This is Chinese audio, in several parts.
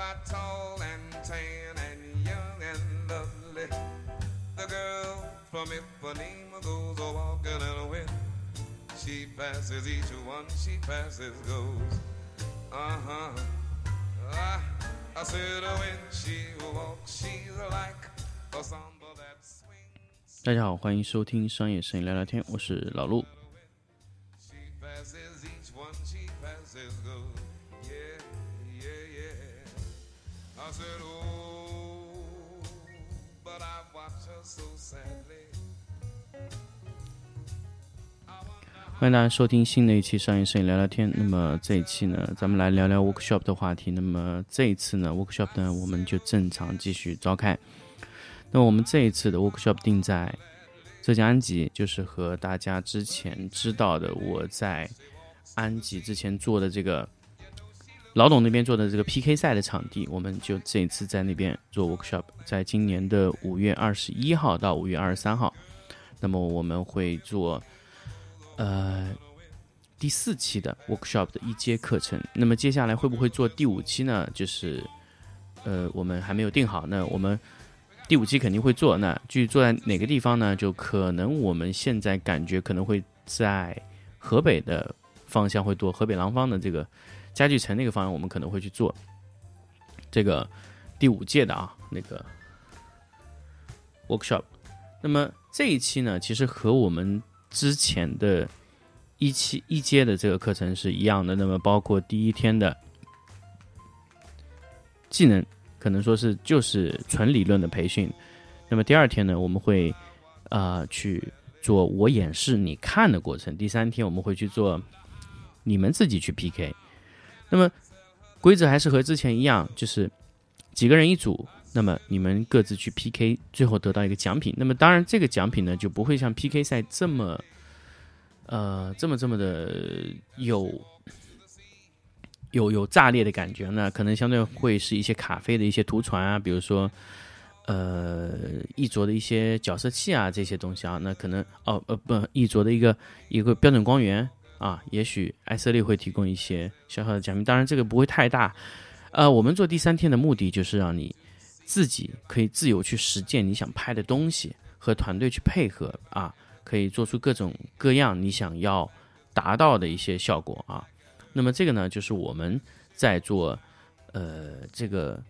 I tall and tan and young and lovely. The girl from Ipanema goes a walking and when she passes each one she passes goes. Uh huh. Ah, I said when she walks, she's like a samba that swings. 大家好，欢迎收听商业摄影聊聊天，我是老陆。欢迎大家收听新的一期商业摄影聊聊天。那么这一期呢，咱们来聊聊 workshop 的话题。那么这一次呢，workshop 呢，我们就正常继续召开。那我们这一次的 workshop 定在浙江安吉，就是和大家之前知道的我在安吉之前做的这个老董那边做的这个 PK 赛的场地，我们就这一次在那边做 workshop，在今年的五月二十一号到五月二十三号。那么我们会做。呃，第四期的 workshop 的一阶课程。那么接下来会不会做第五期呢？就是呃，我们还没有定好。那我们第五期肯定会做。那具体做在哪个地方呢？就可能我们现在感觉可能会在河北的方向会多，河北廊坊的这个家具城那个方向，我们可能会去做这个第五届的啊那个 workshop。那么这一期呢，其实和我们之前的一期一阶的这个课程是一样的，那么包括第一天的技能，可能说是就是纯理论的培训。那么第二天呢，我们会呃去做我演示你看的过程。第三天我们会去做你们自己去 PK。那么规则还是和之前一样，就是几个人一组。那么你们各自去 PK，最后得到一个奖品。那么当然，这个奖品呢就不会像 PK 赛这么，呃，这么这么的有有有炸裂的感觉。那可能相对会是一些卡啡的一些图传啊，比如说呃一卓的一些角色器啊这些东西啊。那可能哦呃不一卓的一个一个标准光源啊，也许艾瑟利会提供一些小小的奖励。当然这个不会太大。呃，我们做第三天的目的就是让你。自己可以自由去实践你想拍的东西，和团队去配合啊，可以做出各种各样你想要达到的一些效果啊。那么这个呢，就是我们在做呃这个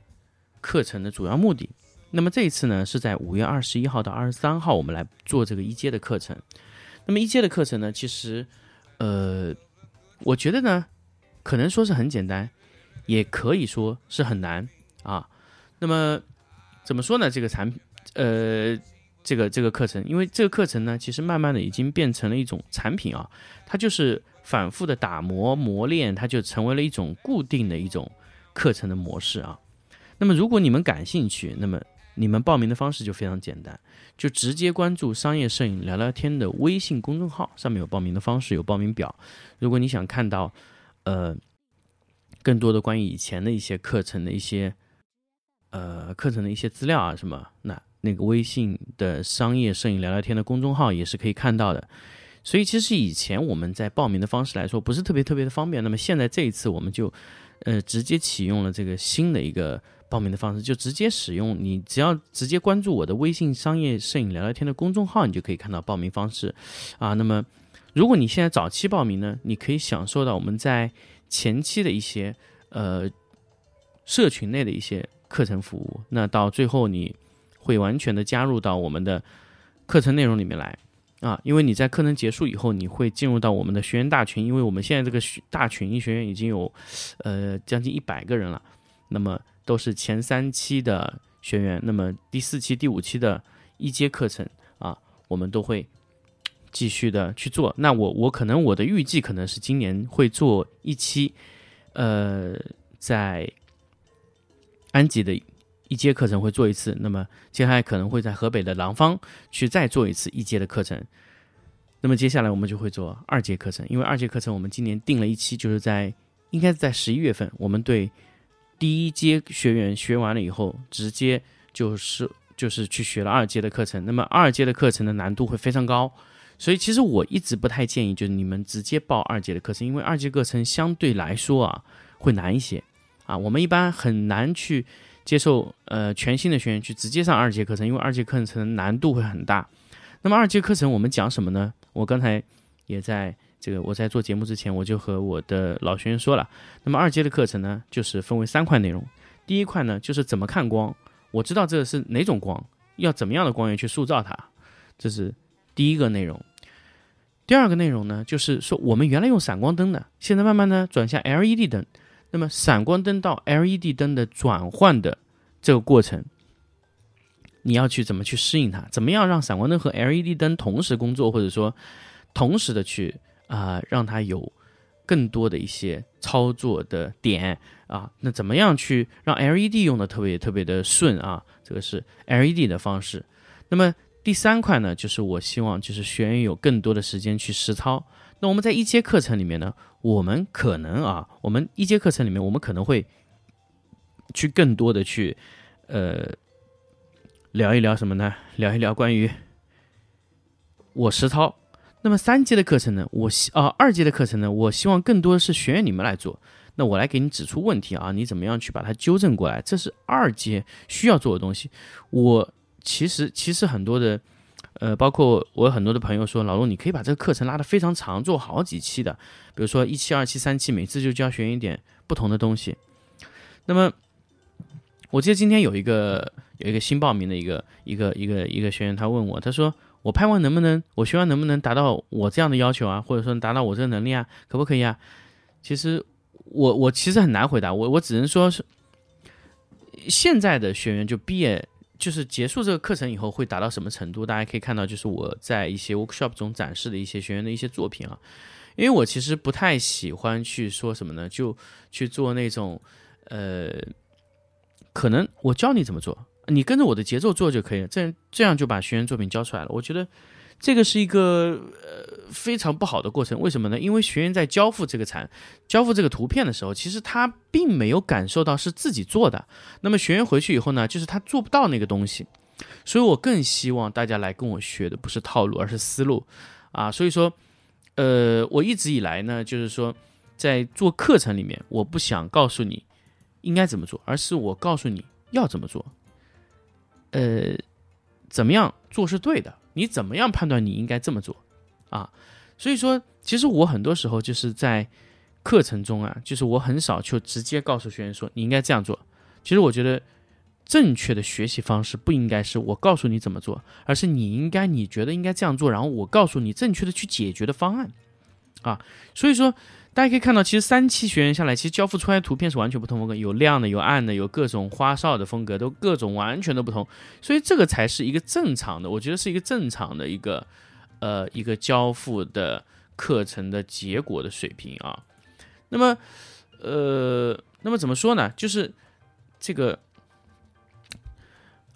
课程的主要目的。那么这一次呢，是在五月二十一号到二十三号，我们来做这个一阶的课程。那么一阶的课程呢，其实呃，我觉得呢，可能说是很简单，也可以说是很难啊。那么怎么说呢？这个产品呃，这个这个课程，因为这个课程呢，其实慢慢的已经变成了一种产品啊，它就是反复的打磨磨练，它就成为了一种固定的一种课程的模式啊。那么如果你们感兴趣，那么你们报名的方式就非常简单，就直接关注“商业摄影聊聊天”的微信公众号，上面有报名的方式，有报名表。如果你想看到呃更多的关于以前的一些课程的一些。呃，课程的一些资料啊，什么那那个微信的商业摄影聊聊天的公众号也是可以看到的。所以其实以前我们在报名的方式来说不是特别特别的方便。那么现在这一次我们就呃直接启用了这个新的一个报名的方式，就直接使用你只要直接关注我的微信商业摄影聊聊天的公众号，你就可以看到报名方式啊。那么如果你现在早期报名呢，你可以享受到我们在前期的一些呃社群内的一些。课程服务，那到最后你会完全的加入到我们的课程内容里面来啊，因为你在课程结束以后，你会进入到我们的学员大群，因为我们现在这个学大群一学院已经有呃将近一百个人了，那么都是前三期的学员，那么第四期、第五期的一阶课程啊，我们都会继续的去做。那我我可能我的预计可能是今年会做一期，呃，在。安吉的一阶课程会做一次，那么接下来可能会在河北的廊坊去再做一次一阶的课程。那么接下来我们就会做二阶课程，因为二阶课程我们今年定了一期，就是在应该是在十一月份，我们对第一阶学员学完了以后，直接就是就是去学了二阶的课程。那么二阶的课程的难度会非常高，所以其实我一直不太建议就是你们直接报二阶的课程，因为二阶课程相对来说啊会难一些。啊，我们一般很难去接受呃全新的学员去直接上二阶课程，因为二阶课程难度会很大。那么二阶课程我们讲什么呢？我刚才也在这个我在做节目之前，我就和我的老学员说了。那么二阶的课程呢，就是分为三块内容。第一块呢，就是怎么看光，我知道这是哪种光，要怎么样的光源去塑造它，这是第一个内容。第二个内容呢，就是说我们原来用闪光灯的，现在慢慢呢转向 LED 灯。那么闪光灯到 LED 灯的转换的这个过程，你要去怎么去适应它？怎么样让闪光灯和 LED 灯同时工作，或者说同时的去啊，让它有更多的一些操作的点啊？那怎么样去让 LED 用的特别特别的顺啊？这个是 LED 的方式。那么第三块呢，就是我希望就是学员有更多的时间去实操。那我们在一阶课程里面呢，我们可能啊，我们一阶课程里面，我们可能会去更多的去呃聊一聊什么呢？聊一聊关于我实操。那么三阶的课程呢，我希啊二阶的课程呢，我希望更多的是学员你们来做。那我来给你指出问题啊，你怎么样去把它纠正过来？这是二阶需要做的东西。我。其实，其实很多的，呃，包括我有很多的朋友说，老陆，你可以把这个课程拉得非常长，做好几期的，比如说一期、二期、三期，每次就教学员一点不同的东西。那么，我记得今天有一个有一个新报名的一个一个一个一个学员，他问我，他说我拍完能不能，我学完能不能达到我这样的要求啊，或者说达到我这个能力啊，可不可以啊？其实我我其实很难回答，我我只能说是现在的学员就毕业。就是结束这个课程以后会达到什么程度？大家可以看到，就是我在一些 workshop 中展示的一些学员的一些作品啊。因为我其实不太喜欢去说什么呢，就去做那种呃，可能我教你怎么做，你跟着我的节奏做就可以了，这这样就把学员作品交出来了。我觉得。这个是一个呃非常不好的过程，为什么呢？因为学员在交付这个产、交付这个图片的时候，其实他并没有感受到是自己做的。那么学员回去以后呢，就是他做不到那个东西。所以我更希望大家来跟我学的不是套路，而是思路啊。所以说，呃，我一直以来呢，就是说在做课程里面，我不想告诉你应该怎么做，而是我告诉你要怎么做。呃，怎么样做是对的。你怎么样判断你应该这么做啊？所以说，其实我很多时候就是在课程中啊，就是我很少就直接告诉学员说你应该这样做。其实我觉得正确的学习方式不应该是我告诉你怎么做，而是你应该你觉得应该这样做，然后我告诉你正确的去解决的方案啊。所以说。大家可以看到，其实三期学员下来，其实交付出来的图片是完全不同风格，有亮的，有暗的，有各种花哨的风格，都各种完全都不同。所以这个才是一个正常的，我觉得是一个正常的一个，呃，一个交付的课程的结果的水平啊。那么，呃，那么怎么说呢？就是这个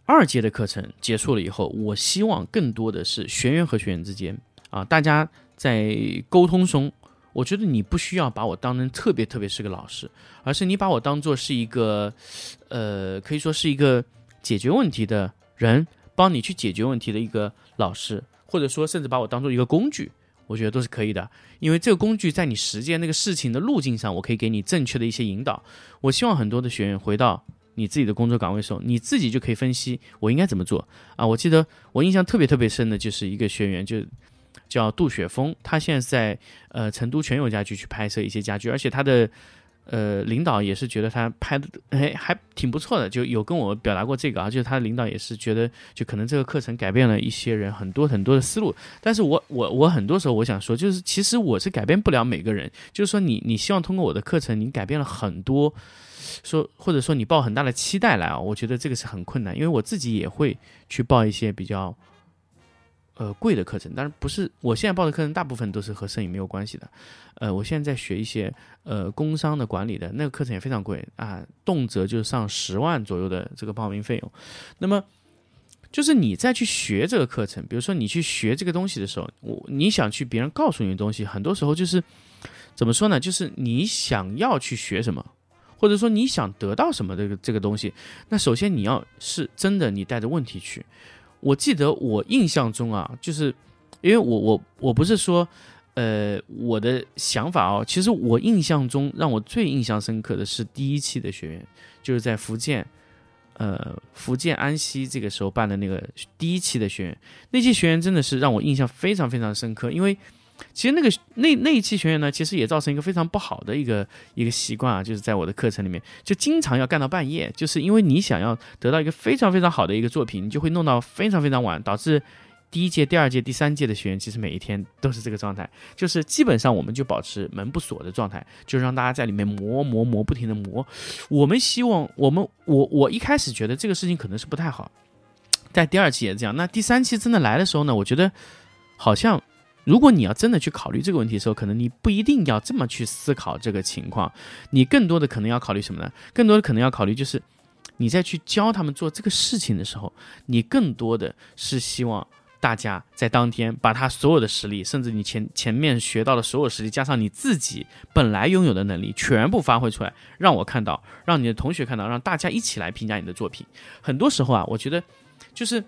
二阶的课程结束了以后，我希望更多的是学员和学员之间啊，大家在沟通中。我觉得你不需要把我当成特别特别是个老师，而是你把我当做是一个，呃，可以说是一个解决问题的人，帮你去解决问题的一个老师，或者说甚至把我当做一个工具，我觉得都是可以的。因为这个工具在你实践那个事情的路径上，我可以给你正确的一些引导。我希望很多的学员回到你自己的工作岗位的时候，你自己就可以分析我应该怎么做啊。我记得我印象特别特别深的就是一个学员就。叫杜雪峰，他现在在呃成都全友家具去拍摄一些家具，而且他的呃领导也是觉得他拍的哎还挺不错的，就有跟我表达过这个啊，就是他的领导也是觉得就可能这个课程改变了一些人很多很多的思路，但是我我我很多时候我想说，就是其实我是改变不了每个人，就是说你你希望通过我的课程你改变了很多，说或者说你抱很大的期待来啊，我觉得这个是很困难，因为我自己也会去报一些比较。呃，贵的课程，但是不是我现在报的课程，大部分都是和摄影没有关系的。呃，我现在在学一些呃工商的管理的那个课程也非常贵啊，动辄就上十万左右的这个报名费用。那么，就是你再去学这个课程，比如说你去学这个东西的时候，我你想去别人告诉你的东西，很多时候就是怎么说呢？就是你想要去学什么，或者说你想得到什么这个这个东西，那首先你要是真的你带着问题去。我记得我印象中啊，就是因为我我我不是说，呃，我的想法哦，其实我印象中让我最印象深刻的是第一期的学员，就是在福建，呃，福建安溪这个时候办的那个第一期的学员，那期学员真的是让我印象非常非常深刻，因为其实那个那那一期学员呢，其实也造成一个非常不好的一个一个习惯啊，就是在我的课程里面，就经常要干到半夜，就是因为你想要得到一个非常非常好的一个作品，你就会弄到非常非常晚，导致。第一届、第二届、第三届的学员，其实每一天都是这个状态，就是基本上我们就保持门不锁的状态，就让大家在里面磨磨磨，不停的磨。我们希望，我们我我一开始觉得这个事情可能是不太好，在第二期也这样。那第三期真的来的时候呢，我觉得好像，如果你要真的去考虑这个问题的时候，可能你不一定要这么去思考这个情况，你更多的可能要考虑什么呢？更多的可能要考虑就是你在去教他们做这个事情的时候，你更多的是希望。大家在当天把他所有的实力，甚至你前前面学到的所有实力，加上你自己本来拥有的能力，全部发挥出来，让我看到，让你的同学看到，让大家一起来评价你的作品。很多时候啊，我觉得就是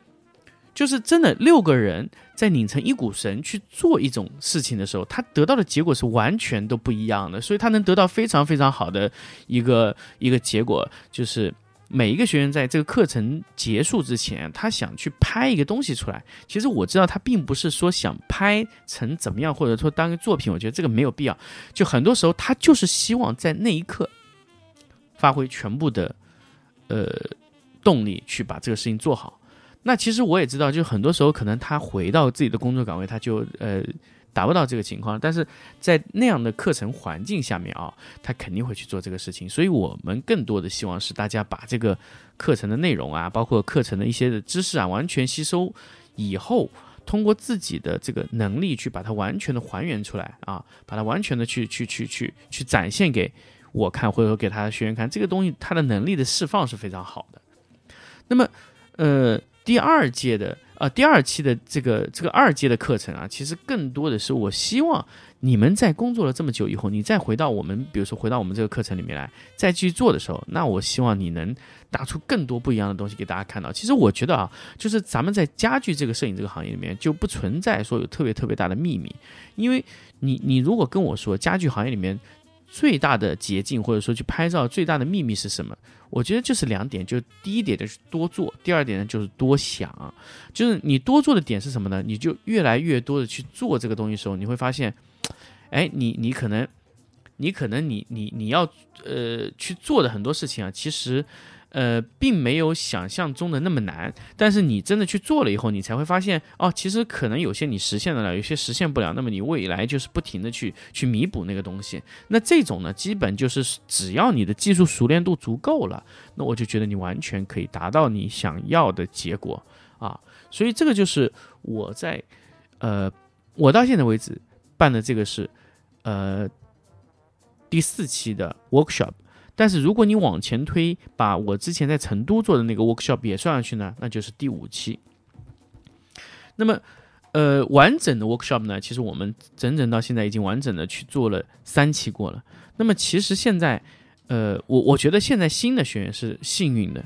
就是真的六个人在拧成一股绳去做一种事情的时候，他得到的结果是完全都不一样的，所以他能得到非常非常好的一个一个结果，就是。每一个学员在这个课程结束之前，他想去拍一个东西出来。其实我知道他并不是说想拍成怎么样，或者说当个作品。我觉得这个没有必要。就很多时候他就是希望在那一刻发挥全部的呃动力去把这个事情做好。那其实我也知道，就很多时候可能他回到自己的工作岗位，他就呃。达不到这个情况，但是在那样的课程环境下面啊，他肯定会去做这个事情。所以，我们更多的希望是大家把这个课程的内容啊，包括课程的一些的知识啊，完全吸收以后，通过自己的这个能力去把它完全的还原出来啊，把它完全的去去去去去展现给我看，或者说给他的学员看。这个东西他的能力的释放是非常好的。那么，呃，第二届的。呃，第二期的这个这个二阶的课程啊，其实更多的是我希望你们在工作了这么久以后，你再回到我们，比如说回到我们这个课程里面来，再继续做的时候，那我希望你能打出更多不一样的东西给大家看到。其实我觉得啊，就是咱们在家具这个摄影这个行业里面，就不存在说有特别特别大的秘密，因为你你如果跟我说家具行业里面。最大的捷径，或者说去拍照最大的秘密是什么？我觉得就是两点，就第一点就是多做，第二点呢就是多想。就是你多做的点是什么呢？你就越来越多的去做这个东西的时候，你会发现，哎，你你可能，你可能你你你要呃去做的很多事情啊，其实。呃，并没有想象中的那么难，但是你真的去做了以后，你才会发现哦，其实可能有些你实现得了，有些实现不了。那么你未来就是不停的去去弥补那个东西。那这种呢，基本就是只要你的技术熟练度足够了，那我就觉得你完全可以达到你想要的结果啊。所以这个就是我在呃，我到现在为止办的这个是呃第四期的 workshop。但是如果你往前推，把我之前在成都做的那个 workshop 也算上去呢，那就是第五期。那么，呃，完整的 workshop 呢，其实我们整整到现在已经完整的去做了三期过了。那么，其实现在，呃，我我觉得现在新的学员是幸运的。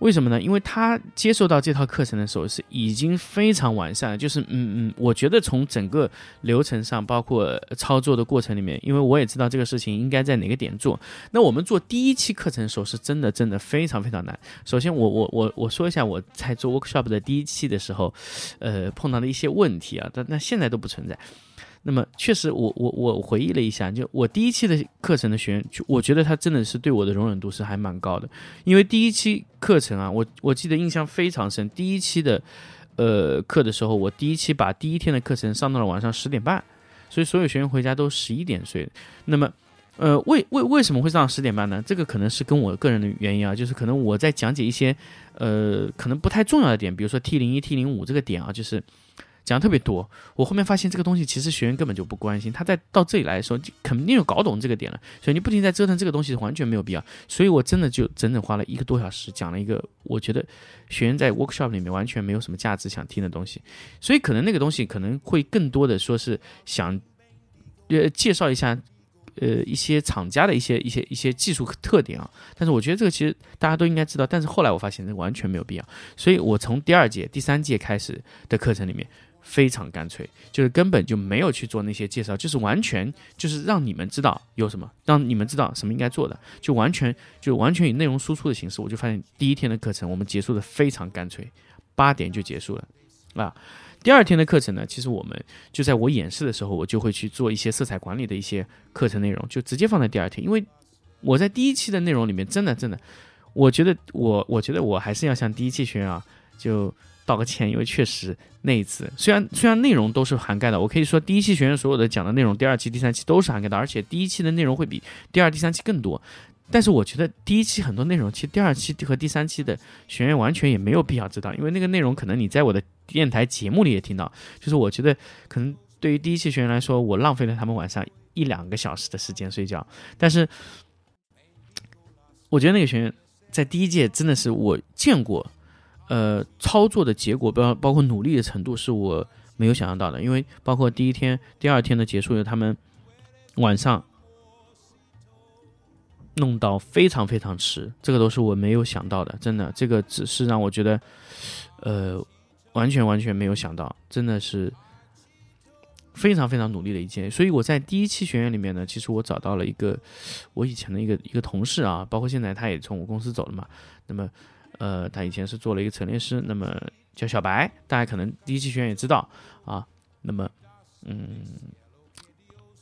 为什么呢？因为他接受到这套课程的时候是已经非常完善了，就是嗯嗯，我觉得从整个流程上，包括操作的过程里面，因为我也知道这个事情应该在哪个点做。那我们做第一期课程的时候，是真的真的非常非常难。首先，我我我我说一下我在做 workshop 的第一期的时候，呃，碰到的一些问题啊，但那现在都不存在。那么确实，我我我回忆了一下，就我第一期的课程的学员，我觉得他真的是对我的容忍度是还蛮高的，因为第一期课程啊，我我记得印象非常深。第一期的呃课的时候，我第一期把第一天的课程上到了晚上十点半，所以所有学员回家都十一点睡。那么，呃，为为为什么会上十点半呢？这个可能是跟我个人的原因啊，就是可能我在讲解一些呃可能不太重要的点，比如说 T 零一 T 零五这个点啊，就是。讲特别多，我后面发现这个东西其实学员根本就不关心，他在到这里来的时候就肯定就搞懂这个点了，所以你不停在折腾这个东西完全没有必要。所以我真的就整整花了一个多小时讲了一个我觉得学员在 workshop 里面完全没有什么价值想听的东西，所以可能那个东西可能会更多的说是想呃介绍一下呃一些厂家的一些一些一些技术特点啊，但是我觉得这个其实大家都应该知道，但是后来我发现这完全没有必要，所以我从第二届、第三届开始的课程里面。非常干脆，就是根本就没有去做那些介绍，就是完全就是让你们知道有什么，让你们知道什么应该做的，就完全就完全以内容输出的形式。我就发现第一天的课程我们结束的非常干脆，八点就结束了啊。第二天的课程呢，其实我们就在我演示的时候，我就会去做一些色彩管理的一些课程内容，就直接放在第二天，因为我在第一期的内容里面真的真的，我觉得我我觉得我还是要向第一期学员啊就。道个歉，因为确实那一次，虽然虽然内容都是涵盖的，我可以说第一期学员所有的讲的内容，第二期、第三期都是涵盖的，而且第一期的内容会比第二、第三期更多。但是我觉得第一期很多内容，其实第二期和第三期的学员完全也没有必要知道，因为那个内容可能你在我的电台节目里也听到。就是我觉得可能对于第一期学员来说，我浪费了他们晚上一两个小时的时间睡觉。但是我觉得那个学员在第一届真的是我见过。呃，操作的结果包包括努力的程度是我没有想象到的，因为包括第一天、第二天的结束，他们晚上弄到非常非常迟，这个都是我没有想到的，真的，这个只是让我觉得，呃，完全完全没有想到，真的是非常非常努力的一件。所以我在第一期学员里面呢，其实我找到了一个我以前的一个一个同事啊，包括现在他也从我公司走了嘛，那么。呃，他以前是做了一个陈列师，那么叫小白，大家可能第一期学员也知道啊。那么，嗯，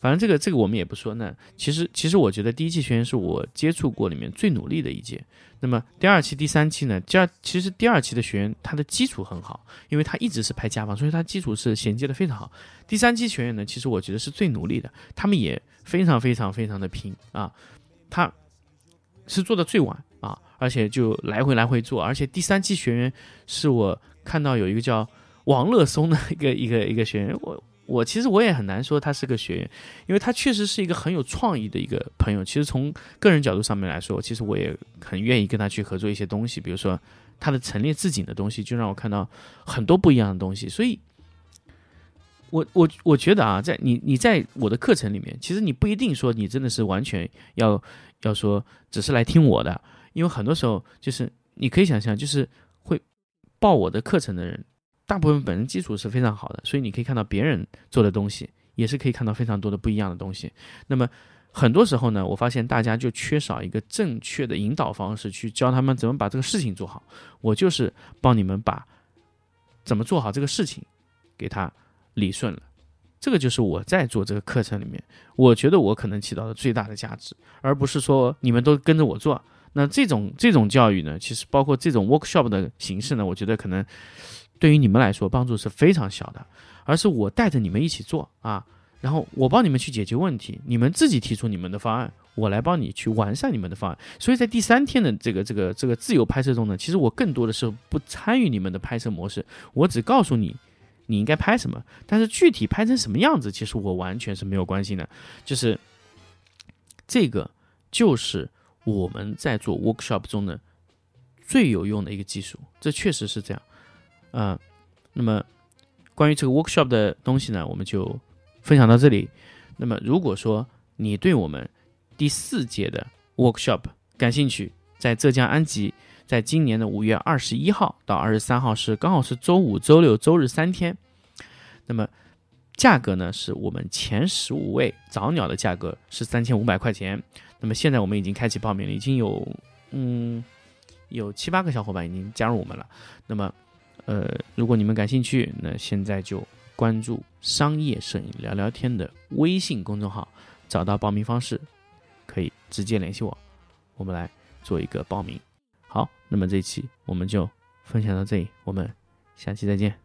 反正这个这个我们也不说。那其实其实我觉得第一期学员是我接触过里面最努力的一届。那么第二期、第三期呢？第二其实第二期的学员他的基础很好，因为他一直是拍家访，所以他基础是衔接的非常好。第三期学员呢，其实我觉得是最努力的，他们也非常非常非常的拼啊，他是做的最晚。啊，而且就来回来回做，而且第三期学员是我看到有一个叫王乐松的一个 一个一个学员，我我其实我也很难说他是个学员，因为他确实是一个很有创意的一个朋友。其实从个人角度上面来说，其实我也很愿意跟他去合作一些东西，比如说他的陈列置景的东西，就让我看到很多不一样的东西。所以，我我我觉得啊，在你你在我的课程里面，其实你不一定说你真的是完全要要说只是来听我的。因为很多时候，就是你可以想象，就是会报我的课程的人，大部分本身基础是非常好的，所以你可以看到别人做的东西，也是可以看到非常多的不一样的东西。那么很多时候呢，我发现大家就缺少一个正确的引导方式，去教他们怎么把这个事情做好。我就是帮你们把怎么做好这个事情给他理顺了。这个就是我在做这个课程里面，我觉得我可能起到的最大的价值，而不是说你们都跟着我做。那这种这种教育呢，其实包括这种 workshop 的形式呢，我觉得可能对于你们来说帮助是非常小的，而是我带着你们一起做啊，然后我帮你们去解决问题，你们自己提出你们的方案，我来帮你去完善你们的方案。所以在第三天的这个这个这个自由拍摄中呢，其实我更多的是不参与你们的拍摄模式，我只告诉你你应该拍什么，但是具体拍成什么样子，其实我完全是没有关系的，就是这个就是。我们在做 workshop 中的最有用的一个技术，这确实是这样，啊，那么关于这个 workshop 的东西呢，我们就分享到这里。那么如果说你对我们第四届的 workshop 感兴趣，在浙江安吉，在今年的五月二十一号到二十三号是刚好是周五、周六、周日三天，那么价格呢是我们前十五位早鸟的价格是三千五百块钱。那么现在我们已经开启报名了，已经有嗯有七八个小伙伴已经加入我们了。那么呃，如果你们感兴趣，那现在就关注“商业摄影聊聊天”的微信公众号，找到报名方式，可以直接联系我，我们来做一个报名。好，那么这期我们就分享到这里，我们下期再见。